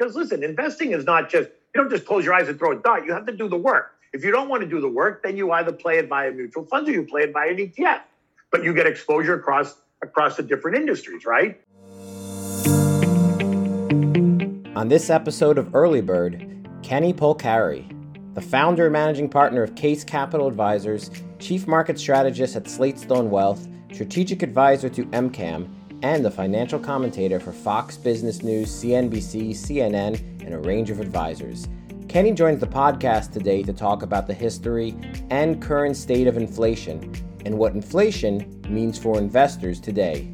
Because listen, investing is not just, you don't just close your eyes and throw a dart. You have to do the work. If you don't want to do the work, then you either play it via mutual funds or you play it via an ETF. But you get exposure across across the different industries, right? On this episode of Early Bird, Kenny Polcari, the founder and managing partner of Kace Capital Advisors, chief market strategist at Slatestone Wealth, strategic advisor to MCAM, and the financial commentator for Fox Business News, CNBC, CNN, and a range of advisors. Kenny joins the podcast today to talk about the history and current state of inflation and what inflation means for investors today.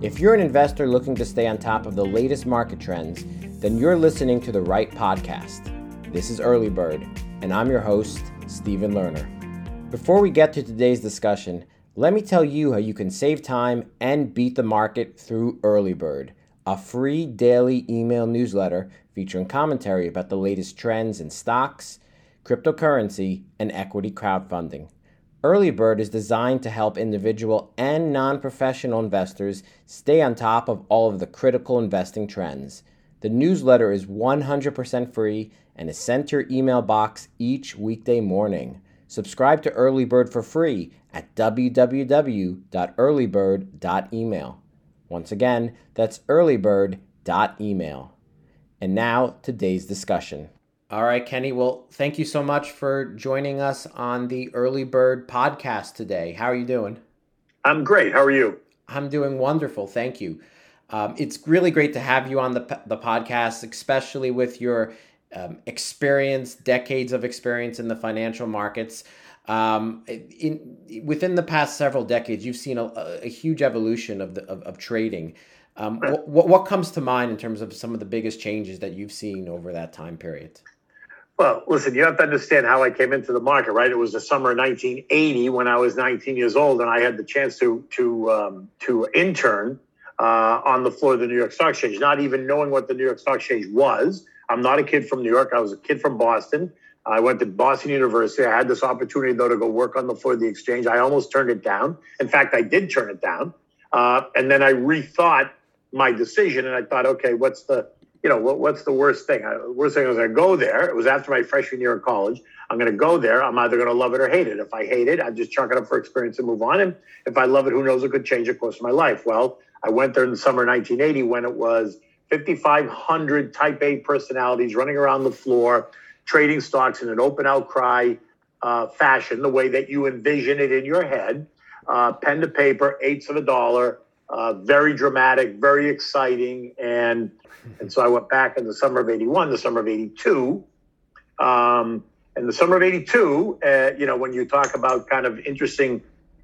If you're an investor looking to stay on top of the latest market trends, then you're listening to the right podcast. This is Early Bird, and I'm your host, Stephen Lerner. Before we get to today's discussion, let me tell you how you can save time and beat the market through Early Bird, a free daily email newsletter featuring commentary about the latest trends in stocks, cryptocurrency, and equity crowdfunding. Early Bird is designed to help individual and non professional investors stay on top of all of the critical investing trends. The newsletter is 100% free and is sent to your email box each weekday morning. Subscribe to Early Bird for free at www.earlybird.email. Once again, that's earlybird.email. And now, today's discussion. All right, Kenny. Well, thank you so much for joining us on the Early Bird podcast today. How are you doing? I'm great. How are you? I'm doing wonderful. Thank you. Um, it's really great to have you on the, the podcast, especially with your um, experience, decades of experience in the financial markets. Um, in within the past several decades, you've seen a, a huge evolution of the of, of trading. Um, what, what comes to mind in terms of some of the biggest changes that you've seen over that time period? Well, listen, you have to understand how I came into the market, right? It was the summer of 1980 when I was 19 years old, and I had the chance to to um, to intern uh, on the floor of the New York Stock Exchange, not even knowing what the New York Stock Exchange was. I'm not a kid from New York. I was a kid from Boston. I went to Boston University. I had this opportunity, though, to go work on the floor of the exchange. I almost turned it down. In fact, I did turn it down. Uh, and then I rethought my decision, and I thought, okay, what's the you know what, what's the worst thing? I, worst thing was I go there. It was after my freshman year of college. I'm going to go there. I'm either going to love it or hate it. If I hate it, I just chalk it up for experience and move on. And if I love it, who knows? It could change the course of my life. Well, I went there in the summer 1980 when it was 5,500 Type A personalities running around the floor, trading stocks in an open outcry uh, fashion, the way that you envision it in your head, uh, pen to paper, eighths of a dollar, uh, very dramatic, very exciting, and and so I went back in the summer of '81, the summer of '82. Um, and the summer of '82, uh, you know, when you talk about kind of interesting,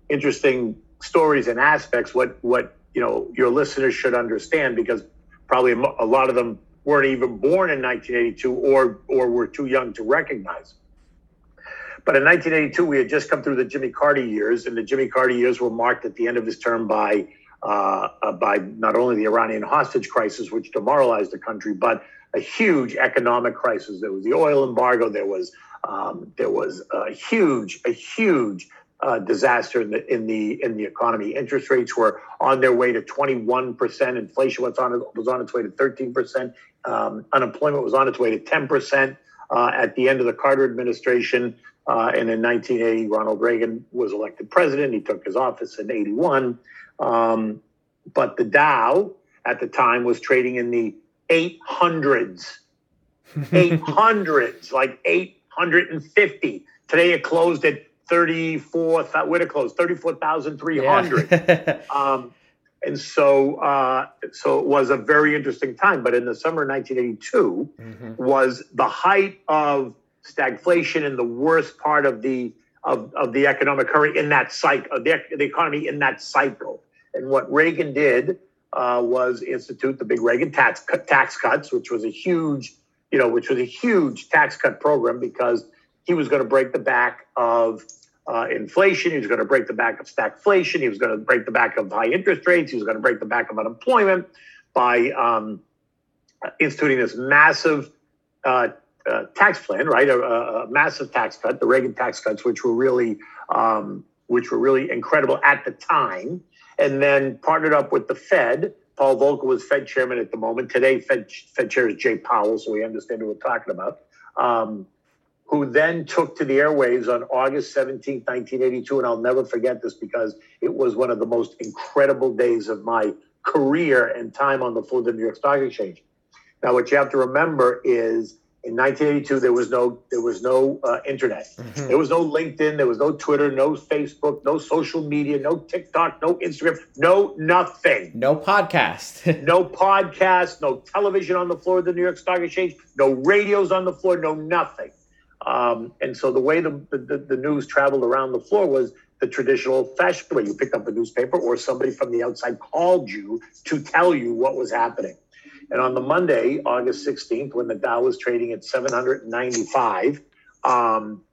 interesting stories and aspects, what what you know your listeners should understand because probably a lot of them weren't even born in 1982 or or were too young to recognize. But in 1982, we had just come through the Jimmy Carter years, and the Jimmy Carter years were marked at the end of his term by uh, uh, by not only the Iranian hostage crisis, which demoralized the country, but a huge economic crisis. There was the oil embargo. There was um, there was a huge a huge uh, disaster in the in the in the economy. Interest rates were on their way to 21 percent. Inflation was on was on its way to 13 percent. Um, unemployment was on its way to 10 percent. Uh, at the end of the Carter administration, uh, and in 1980, Ronald Reagan was elected president. He took his office in 81. Um, but the Dow at the time was trading in the 800s, 800s, like 850. Today it closed at 34, where it close? 34,300. Yeah. um, and so, uh, so it was a very interesting time. But in the summer of 1982 mm-hmm. was the height of stagflation and the worst part of the of, of the economic current in that cycle, the, the economy in that cycle. And what Reagan did uh, was institute the big Reagan tax tax cuts, which was a huge, you know, which was a huge tax cut program because he was going to break the back of uh, inflation. He was going to break the back of stagflation. He was going to break the back of high interest rates. He was going to break the back of unemployment by um, instituting this massive uh, uh, tax plan, right? A, a, massive tax cut, the Reagan tax cuts, which were really, um, which were really incredible at the time, and then partnered up with the Fed Paul Volcker was Fed chairman at the moment. Today, Fed, Fed chair is Jay Powell, so we understand what we're talking about. Um, who then took to the airwaves on August 17, 1982. And I'll never forget this because it was one of the most incredible days of my career and time on the floor of the New York Stock Exchange. Now, what you have to remember is in 1982 there was no there was no uh, internet mm-hmm. there was no linkedin there was no twitter no facebook no social media no tiktok no instagram no nothing no podcast no podcast no television on the floor of the new york stock exchange no radios on the floor no nothing um, and so the way the, the, the news traveled around the floor was the traditional fashioned way you picked up a newspaper or somebody from the outside called you to tell you what was happening and on the Monday, August 16th, when the Dow was trading at 795, um,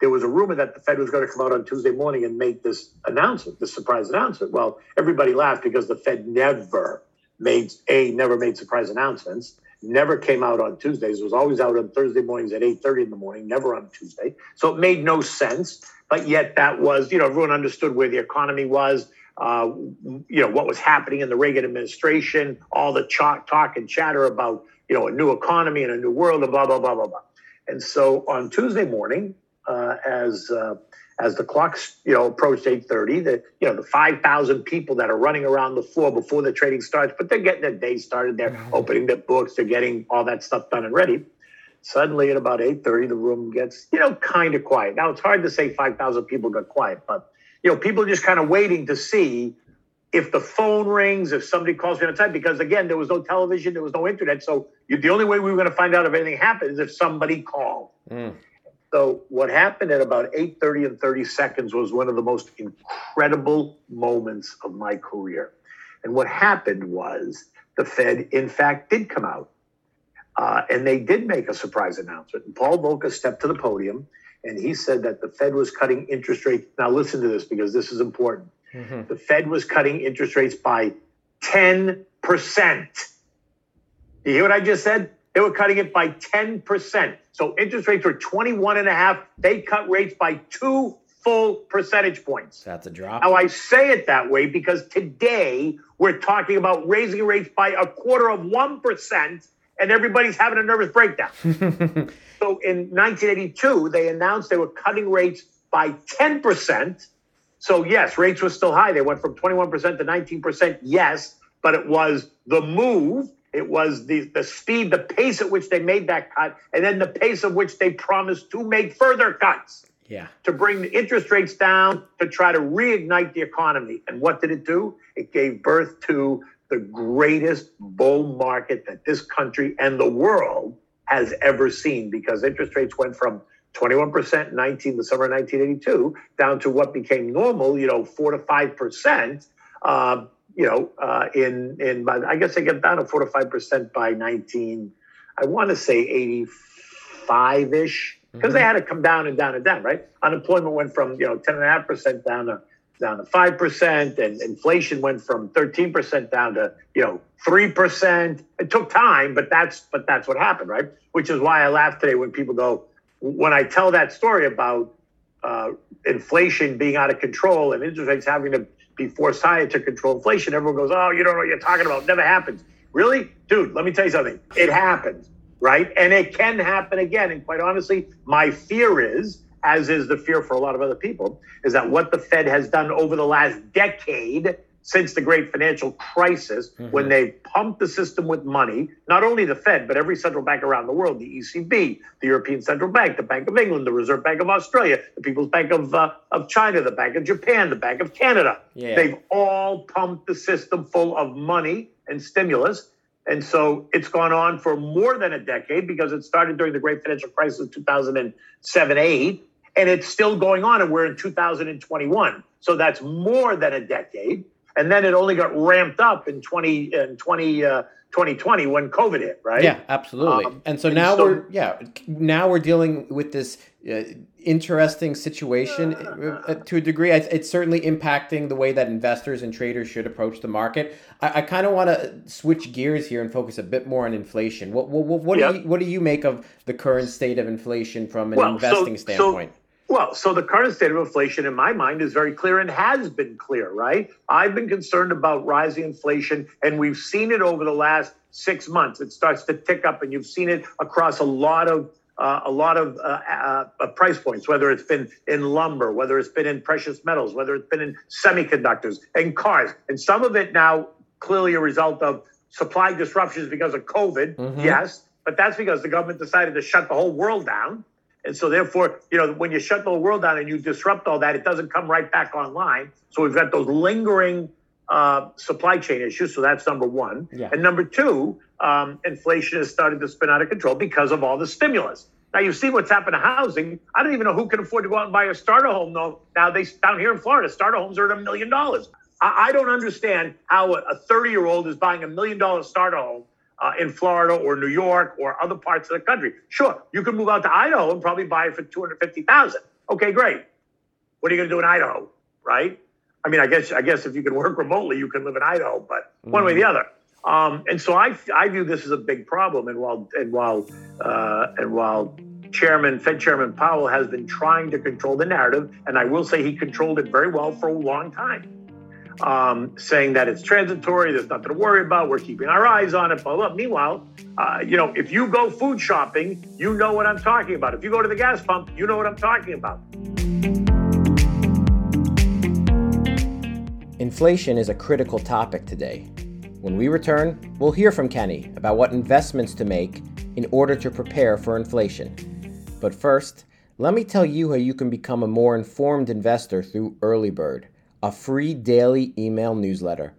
there was a rumor that the Fed was going to come out on Tuesday morning and make this announcement, this surprise announcement. Well, everybody laughed because the Fed never made a never made surprise announcements. Never came out on Tuesdays. It was always out on Thursday mornings at 8:30 in the morning, never on Tuesday. So it made no sense. But yet that was, you know, everyone understood where the economy was uh, you know, what was happening in the Reagan administration, all the talk, talk and chatter about, you know, a new economy and a new world and blah, blah, blah, blah, blah. And so on Tuesday morning, uh, as uh, as the clocks, you know, approached 8.30, the, you know, the 5,000 people that are running around the floor before the trading starts, but they're getting their day started. They're opening their books. They're getting all that stuff done and ready. Suddenly at about 8.30, the room gets, you know, kind of quiet. Now, it's hard to say 5,000 people got quiet, but you know, people are just kind of waiting to see if the phone rings, if somebody calls me on time, because again, there was no television, there was no internet. So you, the only way we were going to find out if anything happened is if somebody called. Mm. So what happened at about 8:30 and 30 seconds was one of the most incredible moments of my career. And what happened was the Fed, in fact, did come out. Uh, and they did make a surprise announcement. And Paul Volcker stepped to the podium and he said that the Fed was cutting interest rates. Now, listen to this because this is important. Mm-hmm. The Fed was cutting interest rates by 10%. You hear what I just said? They were cutting it by 10%. So interest rates were 21 and a half. They cut rates by two full percentage points. That's a drop. Now I say it that way because today we're talking about raising rates by a quarter of 1% and everybody's having a nervous breakdown. so in 1982, they announced they were cutting rates by 10%. So, yes, rates were still high. They went from 21% to 19%, yes, but it was the move. It was the, the speed, the pace at which they made that cut, and then the pace of which they promised to make further cuts. Yeah. To bring the interest rates down to try to reignite the economy. And what did it do? It gave birth to the greatest bull market that this country and the world has ever seen because interest rates went from 21% in 19 the summer of 1982 down to what became normal you know 4 to 5% uh, you know uh, in in i guess they get down to 4 to 5% by 19 i want to say 85ish because mm-hmm. they had to come down and down and down right unemployment went from you know 10.5% down to down to 5% and inflation went from 13% down to, you know, 3%. It took time, but that's but that's what happened, right? Which is why I laugh today when people go when I tell that story about uh, inflation being out of control and interest rates having to be forced higher to control inflation, everyone goes, "Oh, you don't know what you're talking about. Never happens." Really? Dude, let me tell you something. It happens, right? And it can happen again. And quite honestly, my fear is as is the fear for a lot of other people, is that what the Fed has done over the last decade since the great financial crisis, mm-hmm. when they pumped the system with money, not only the Fed, but every central bank around the world, the ECB, the European Central Bank, the Bank of England, the Reserve Bank of Australia, the People's Bank of, uh, of China, the Bank of Japan, the Bank of Canada. Yeah. They've all pumped the system full of money and stimulus. And so it's gone on for more than a decade because it started during the great financial crisis of 2007 8 and it's still going on and we're in 2021 so that's more than a decade and then it only got ramped up in 20 in 20 uh, 2020 when covid hit right? Yeah absolutely. Um, and so and now so, we're yeah now we're dealing with this uh, interesting situation uh, to a degree. It's certainly impacting the way that investors and traders should approach the market. I, I kind of want to switch gears here and focus a bit more on inflation. What what, what, yeah. do you what do you make of the current state of inflation from an well, investing so, standpoint? so, Well, so the current state of inflation, in my mind, is very clear and has been clear, right? I've been concerned about rising inflation, and we've seen it over the last six months. It starts to tick up, and you've seen it across a lot of uh, a lot of uh, uh, price points, whether it's been in lumber, whether it's been in precious metals, whether it's been in semiconductors and cars. And some of it now clearly a result of supply disruptions because of COVID, mm-hmm. yes, but that's because the government decided to shut the whole world down. And so, therefore, you know, when you shut the whole world down and you disrupt all that, it doesn't come right back online. So we've got those lingering uh, supply chain issues. So that's number one. Yeah. And number two, um, inflation has started to spin out of control because of all the stimulus. Now you see what's happened to housing. I don't even know who can afford to go out and buy a starter home. No, now they down here in Florida, starter homes are at a million dollars. I, I don't understand how a 30 year old is buying a million dollar starter home uh, in Florida or New York or other parts of the country. Sure, you can move out to Idaho and probably buy it for 250,000. Okay, great. What are you going to do in Idaho, right? I mean, I guess I guess if you can work remotely, you can live in Idaho, but mm-hmm. one way or the other. Um, and so I, I view this as a big problem. And while and while uh, and while Chairman Fed Chairman Powell has been trying to control the narrative, and I will say he controlled it very well for a long time, um, saying that it's transitory, there's nothing to worry about, we're keeping our eyes on it. Blah. Meanwhile, uh, you know, if you go food shopping, you know what I'm talking about. If you go to the gas pump, you know what I'm talking about. Inflation is a critical topic today. When we return, we'll hear from Kenny about what investments to make in order to prepare for inflation. But first, let me tell you how you can become a more informed investor through Early Bird, a free daily email newsletter.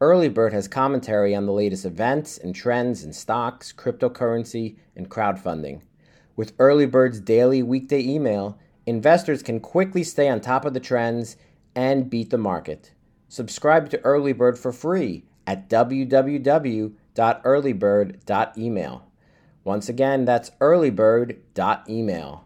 Early Bird has commentary on the latest events and trends in stocks, cryptocurrency, and crowdfunding. With Early Bird's daily weekday email, investors can quickly stay on top of the trends and beat the market. Subscribe to Early Bird for free at www.earlybird.email. Once again, that's earlybird.email.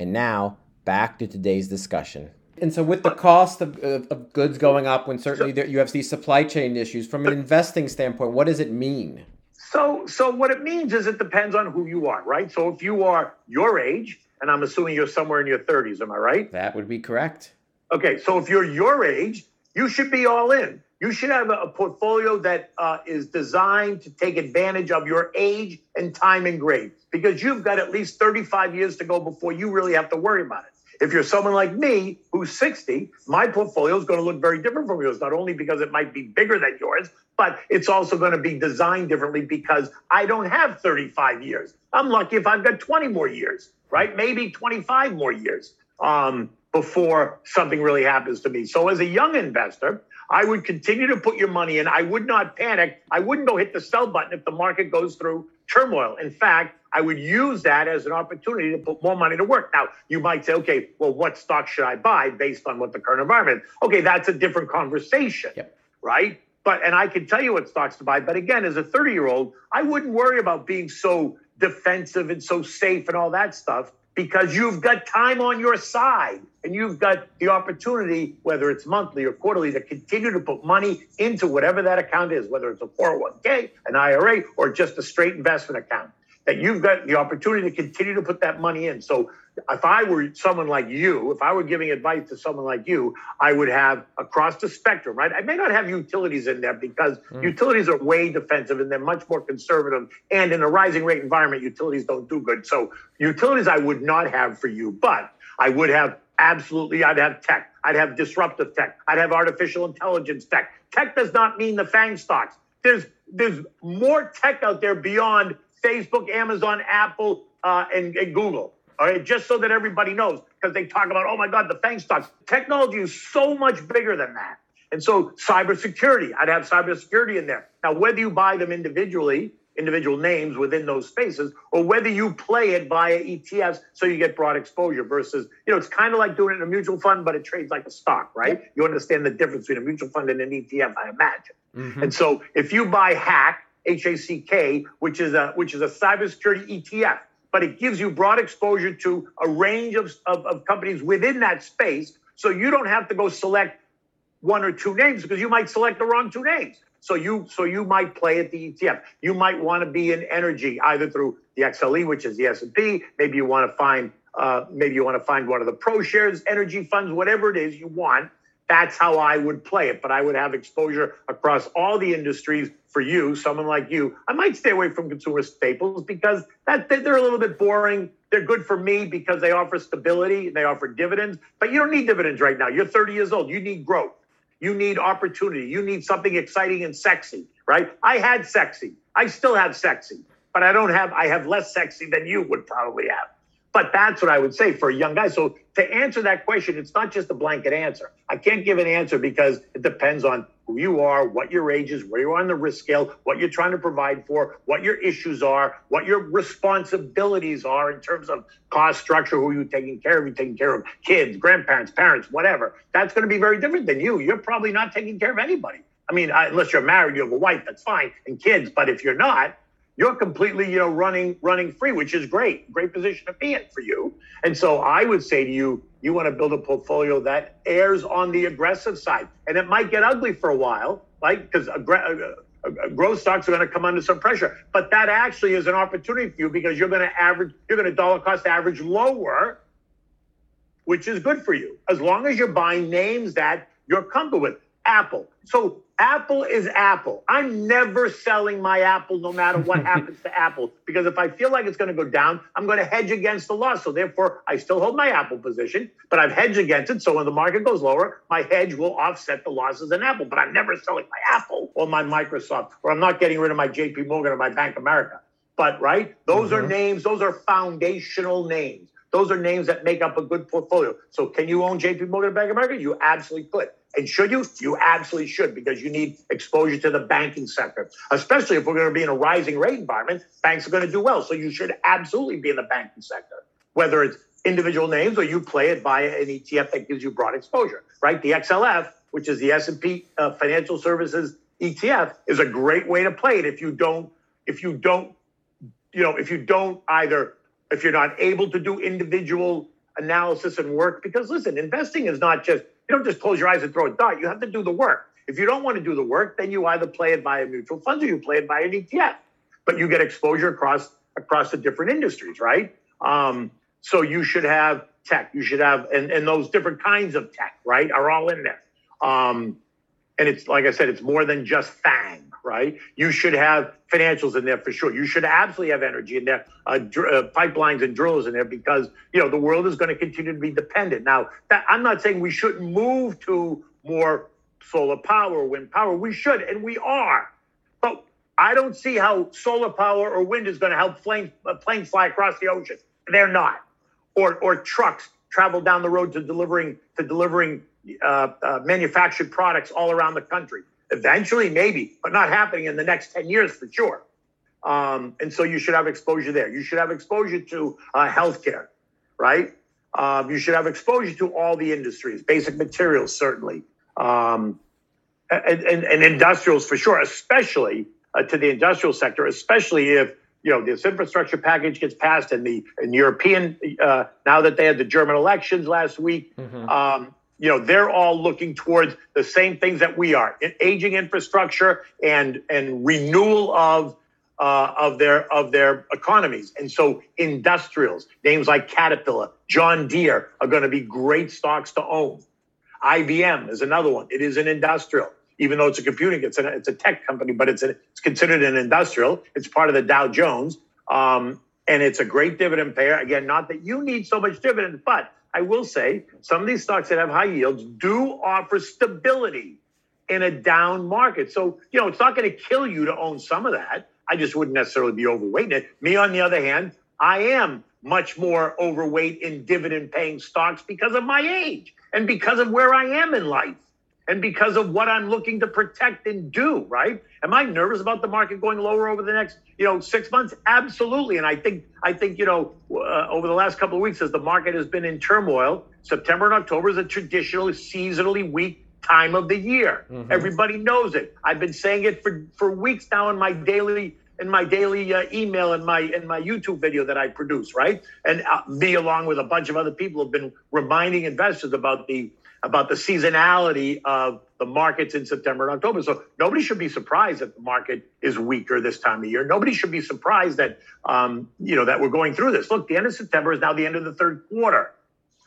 And now, back to today's discussion. And so, with the cost of, of, of goods going up, when certainly there, you have these supply chain issues, from an investing standpoint, what does it mean? So, so what it means is it depends on who you are, right? So, if you are your age, and I'm assuming you're somewhere in your 30s, am I right? That would be correct. Okay, so if you're your age, you should be all in. You should have a, portfolio that uh, is designed to take advantage of your age and time and grade because you've got at least 35 years to go before you really have to worry about it. If you're someone like me who's 60, my portfolio is going to look very different from yours, not only because it might be bigger than yours, but it's also going to be designed differently because I don't have 35 years. I'm lucky if I've got 20 more years, right? Maybe 25 more years. Um, before something really happens to me. So, as a young investor, I would continue to put your money in. I would not panic. I wouldn't go hit the sell button if the market goes through turmoil. In fact, I would use that as an opportunity to put more money to work. Now, you might say, okay, well, what stock should I buy based on what the current environment? Okay, that's a different conversation, yep. right? But and I can tell you what stocks to buy. But again, as a 30 year old, I wouldn't worry about being so defensive and so safe and all that stuff because you've got time on your side and you've got the opportunity, whether it's monthly or quarterly, to continue to put money into whatever that account is, whether it's a 401k, an IRA, or just a straight investment account that you've got the opportunity to continue to put that money in. So if I were someone like you, if I were giving advice to someone like you, I would have across the spectrum, right? I may not have utilities in there because mm. utilities are way defensive and they're much more conservative. And in a rising rate environment, utilities don't do good. So utilities I would not have for you, but I would have absolutely, I'd have tech. I'd have disruptive tech. I'd have artificial intelligence tech. Tech does not mean the FANG stocks. There's there's more tech out there beyond Facebook, Amazon, Apple, uh, and, and Google. All right, just so that everybody knows, because they talk about, oh my God, the FANG stocks. Technology is so much bigger than that. And so cybersecurity, I'd have cybersecurity in there. Now, whether you buy them individually, individual names within those spaces, or whether you play it via ETFs so you get broad exposure versus, you know, it's kind of like doing it in a mutual fund, but it trades like a stock, right? You understand the difference between a mutual fund and an ETF, I imagine. Mm-hmm. And so if you buy Hack, H A C K, which is a which is a cybersecurity ETF. But it gives you broad exposure to a range of, of, of companies within that space. So you don't have to go select one or two names because you might select the wrong two names. So you so you might play at the ETF. You might want to be in energy either through the XLE, which is the S and P. Maybe you want to find uh, maybe you want to find one of the ProShares energy funds, whatever it is you want. That's how I would play it. But I would have exposure across all the industries for you, someone like you. I might stay away from consumer staples because that they're a little bit boring. They're good for me because they offer stability, and they offer dividends. But you don't need dividends right now. You're 30 years old. You need growth. You need opportunity. You need something exciting and sexy, right? I had sexy. I still have sexy, but I don't have. I have less sexy than you would probably have. But that's what I would say for a young guy. So to answer that question, it's not just a blanket answer. I can't give an answer because it depends on who you are, what your age is, where you are on the risk scale, what you're trying to provide for, what your issues are, what your responsibilities are in terms of cost structure, who you're taking care of, you're taking care of kids, grandparents, parents, whatever. That's going to be very different than you. You're probably not taking care of anybody. I mean, unless you're married, you have a wife, that's fine, and kids. But if you're not, you're completely, you know, running running free, which is great, great position to be in for you. And so I would say to you, you want to build a portfolio that airs on the aggressive side, and it might get ugly for a while, right? Because aggr- uh, uh, growth stocks are going to come under some pressure, but that actually is an opportunity for you because you're going to average, you're going to dollar cost average lower, which is good for you as long as you're buying names that you're comfortable with. Apple. So Apple is Apple. I'm never selling my Apple no matter what happens to Apple because if I feel like it's going to go down, I'm going to hedge against the loss. So therefore, I still hold my Apple position, but I've hedged against it. So when the market goes lower, my hedge will offset the losses in Apple. But I'm never selling my Apple or my Microsoft, or I'm not getting rid of my JP Morgan or my Bank America. But right, those mm-hmm. are names, those are foundational names. Those are names that make up a good portfolio. So can you own JP Morgan or Bank America? You absolutely could. And should you? You absolutely should because you need exposure to the banking sector, especially if we're going to be in a rising rate environment. Banks are going to do well. So you should absolutely be in the banking sector, whether it's individual names or you play it via an ETF that gives you broad exposure, right? The XLF, which is the S&P uh, Financial Services ETF, is a great way to play it if you don't, if you don't, you know, if you don't either, if you're not able to do individual analysis and work, because listen, investing is not just you don't just close your eyes and throw a dart. You have to do the work. If you don't want to do the work, then you either play it via mutual funds or you play it via an ETF. But you get exposure across across the different industries, right? Um, so you should have tech. You should have and, and those different kinds of tech, right, are all in there. Um, and it's like I said, it's more than just FANG, right? You should have financials in there for sure. You should absolutely have energy in there, uh, dr- uh, pipelines and drills in there because you know the world is going to continue to be dependent. Now, that, I'm not saying we shouldn't move to more solar power, wind power. We should, and we are, but I don't see how solar power or wind is going to help planes, uh, planes fly across the ocean. They're not, or or trucks travel down the road to delivering to delivering uh, uh, manufactured products all around the country. Eventually, maybe, but not happening in the next 10 years for sure. Um, and so you should have exposure there. You should have exposure to uh, healthcare, right? Um, you should have exposure to all the industries, basic materials, certainly, um, and, and, and, industrials for sure, especially uh, to the industrial sector, especially if you know this infrastructure package gets passed and the and European uh, now that they had the German elections last week. Mm-hmm. Um, you know they're all looking towards the same things that we are aging infrastructure and and renewal of uh, of their of their economies. And so industrials names like caterpillar john deere are going to be great stocks to own. Ibm is another one. It is an industrial even though it's a computing it's a, it's a tech company but it's, a, it's considered an industrial. It's part of the dow jones. Um, and it's a great dividend payer. Again not that you need so much dividend but I will say some of these stocks that have high yields do offer stability in a down market. So, you know, it's not going to kill you to own some of that. I just wouldn't necessarily be overweight it. Me, on the other hand, I am much more overweight in dividend paying stocks because of my age and because of where I am in life and because of what I'm looking to protect and do, right? Am I nervous about the market going lower over the next, you know, six months? Absolutely. And I think, I think, you know, uh, over the last couple of weeks, as the market has been in turmoil, September and October is a traditionally seasonally weak time of the year. Mm-hmm. Everybody knows it. I've been saying it for for weeks now in my daily in my daily uh, email and my in my YouTube video that I produce, right? And uh, me along with a bunch of other people have been reminding investors about the about the seasonality of the markets in September and October. So nobody should be surprised that the market is weaker this time of year. Nobody should be surprised that um, you know that we're going through this. Look, the end of September is now the end of the third quarter.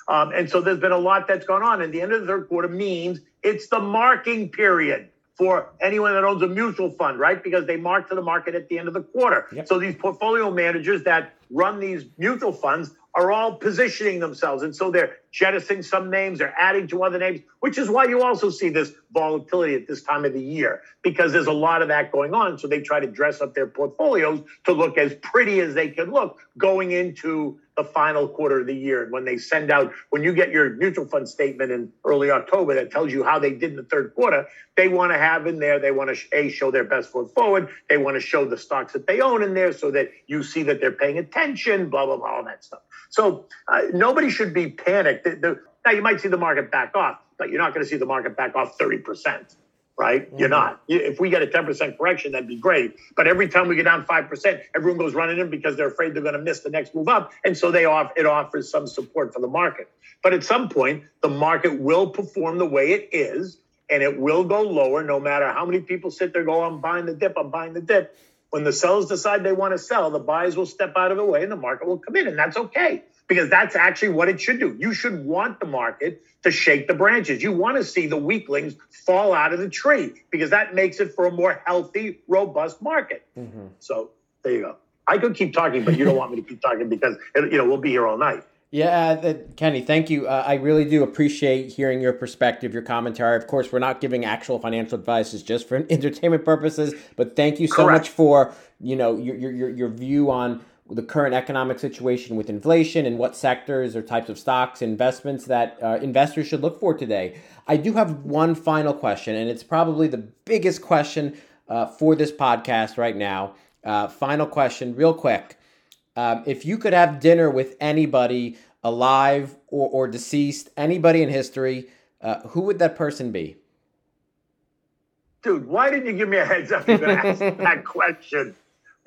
Um, and so there's been a lot that's gone on. And the end of the third quarter means it's the marking period for anyone that owns a mutual fund, right? Because they mark to the market at the end of the quarter. Yep. So these portfolio managers that run these mutual funds are all positioning themselves. And so they're jettisoning some names, they're adding to other names, which is why you also see this volatility at this time of the year, because there's a lot of that going on. So they try to dress up their portfolios to look as pretty as they can look going into the final quarter of the year. And when they send out, when you get your mutual fund statement in early October that tells you how they did in the third quarter, they want to have in there, they want to a show their best foot forward. They want to show the stocks that they own in there so that you see that they're paying attention, blah, blah, blah, all that stuff. So uh, nobody should be panicked. The, the, now, you might see the market back off, but you're not going to see the market back off 30%, right? Mm-hmm. You're not. If we get a 10% correction, that'd be great. But every time we get down 5%, everyone goes running in because they're afraid they're going to miss the next move up. And so they off, it offers some support for the market. But at some point, the market will perform the way it is and it will go lower no matter how many people sit there go, I'm buying the dip, I'm buying the dip. When the sellers decide they want to sell, the buyers will step out of the way and the market will come in. And that's okay because that's actually what it should do. You should want the market to shake the branches. You want to see the weaklings fall out of the tree because that makes it for a more healthy, robust market. Mm-hmm. So there you go. I could keep talking, but you don't want me to keep talking because you know we'll be here all night. Yeah, uh, Kenny, thank you. Uh, I really do appreciate hearing your perspective, your commentary. Of course, we're not giving actual financial advice; it's just for entertainment purposes. But thank you so Correct. much for you know your, your your view on the current economic situation with inflation and what sectors or types of stocks investments that uh, investors should look for today. I do have one final question, and it's probably the biggest question uh, for this podcast right now. Uh, final question, real quick. Um, if you could have dinner with anybody alive or, or deceased, anybody in history, uh, who would that person be? Dude, why didn't you give me a heads up you're going to ask that question?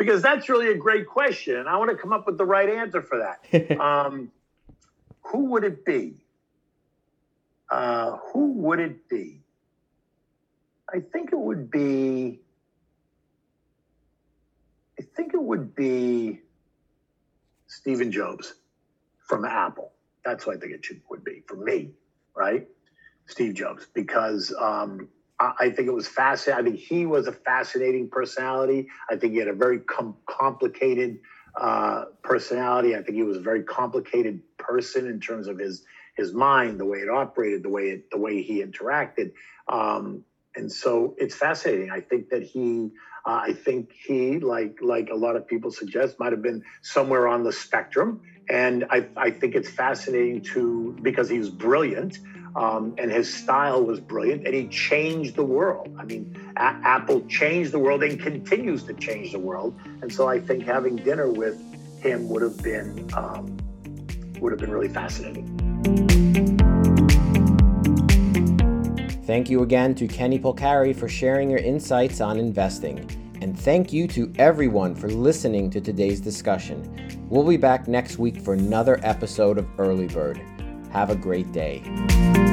Because that's really a great question, and I want to come up with the right answer for that. Um, who would it be? Uh, who would it be? I think it would be. I think it would be Stephen Jobs from Apple. That's what I think it should, would be for me, right? Steve Jobs, because um, I, think it was fascinating. I think he was a fascinating personality. I think he had a very com- complicated uh, personality. I think he was a very complicated person in terms of his his mind, the way it operated, the way it, the way he interacted. Um, and so it's fascinating. I think that he uh, I think he, like like a lot of people suggest, might have been somewhere on the spectrum. And I, I think it's fascinating to because he was brilliant um, and his style was brilliant and he changed the world. I mean, a- Apple changed the world and continues to change the world. And so I think having dinner with him would have been um, would have been really fascinating. Thank you again to Kenny Polcari for sharing your insights on investing. And thank you to everyone for listening to today's discussion. We'll be back next week for another episode of Early Bird. Have a great day.